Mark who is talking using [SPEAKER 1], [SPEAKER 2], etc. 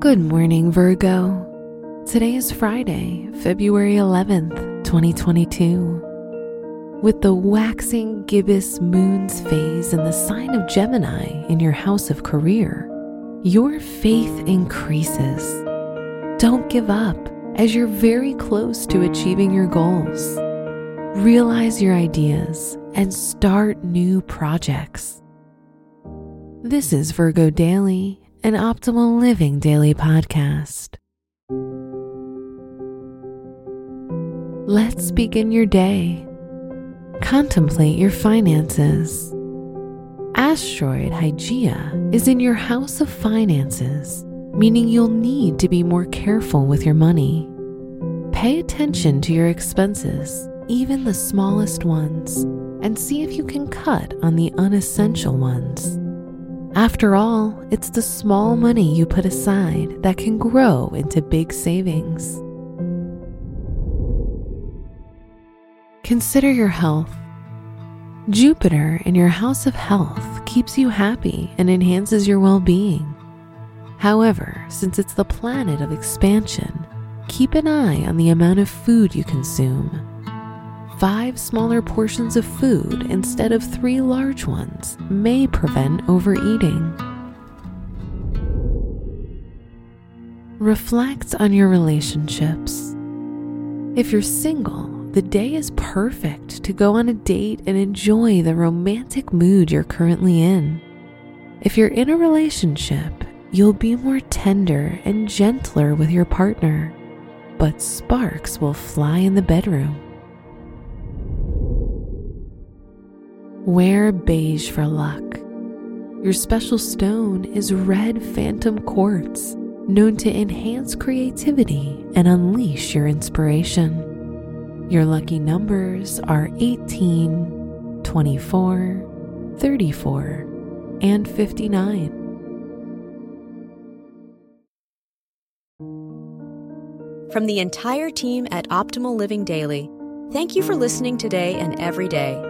[SPEAKER 1] Good morning, Virgo. Today is Friday, February 11th, 2022. With the waxing gibbous moon's phase in the sign of Gemini in your house of career, your faith increases. Don't give up as you're very close to achieving your goals. Realize your ideas and start new projects. This is Virgo Daily an optimal living daily podcast. Let's begin your day. Contemplate your finances. Asteroid Hygeia is in your house of finances, meaning you'll need to be more careful with your money. Pay attention to your expenses, even the smallest ones, and see if you can cut on the unessential ones. After all, it's the small money you put aside that can grow into big savings. Consider your health. Jupiter in your house of health keeps you happy and enhances your well being. However, since it's the planet of expansion, keep an eye on the amount of food you consume five smaller portions of food instead of three large ones may prevent overeating. Reflect on your relationships. If you're single, the day is perfect to go on a date and enjoy the romantic mood you're currently in. If you're in a relationship, you'll be more tender and gentler with your partner, but sparks will fly in the bedroom. Wear beige for luck. Your special stone is red phantom quartz, known to enhance creativity and unleash your inspiration. Your lucky numbers are 18, 24, 34, and 59.
[SPEAKER 2] From the entire team at Optimal Living Daily, thank you for listening today and every day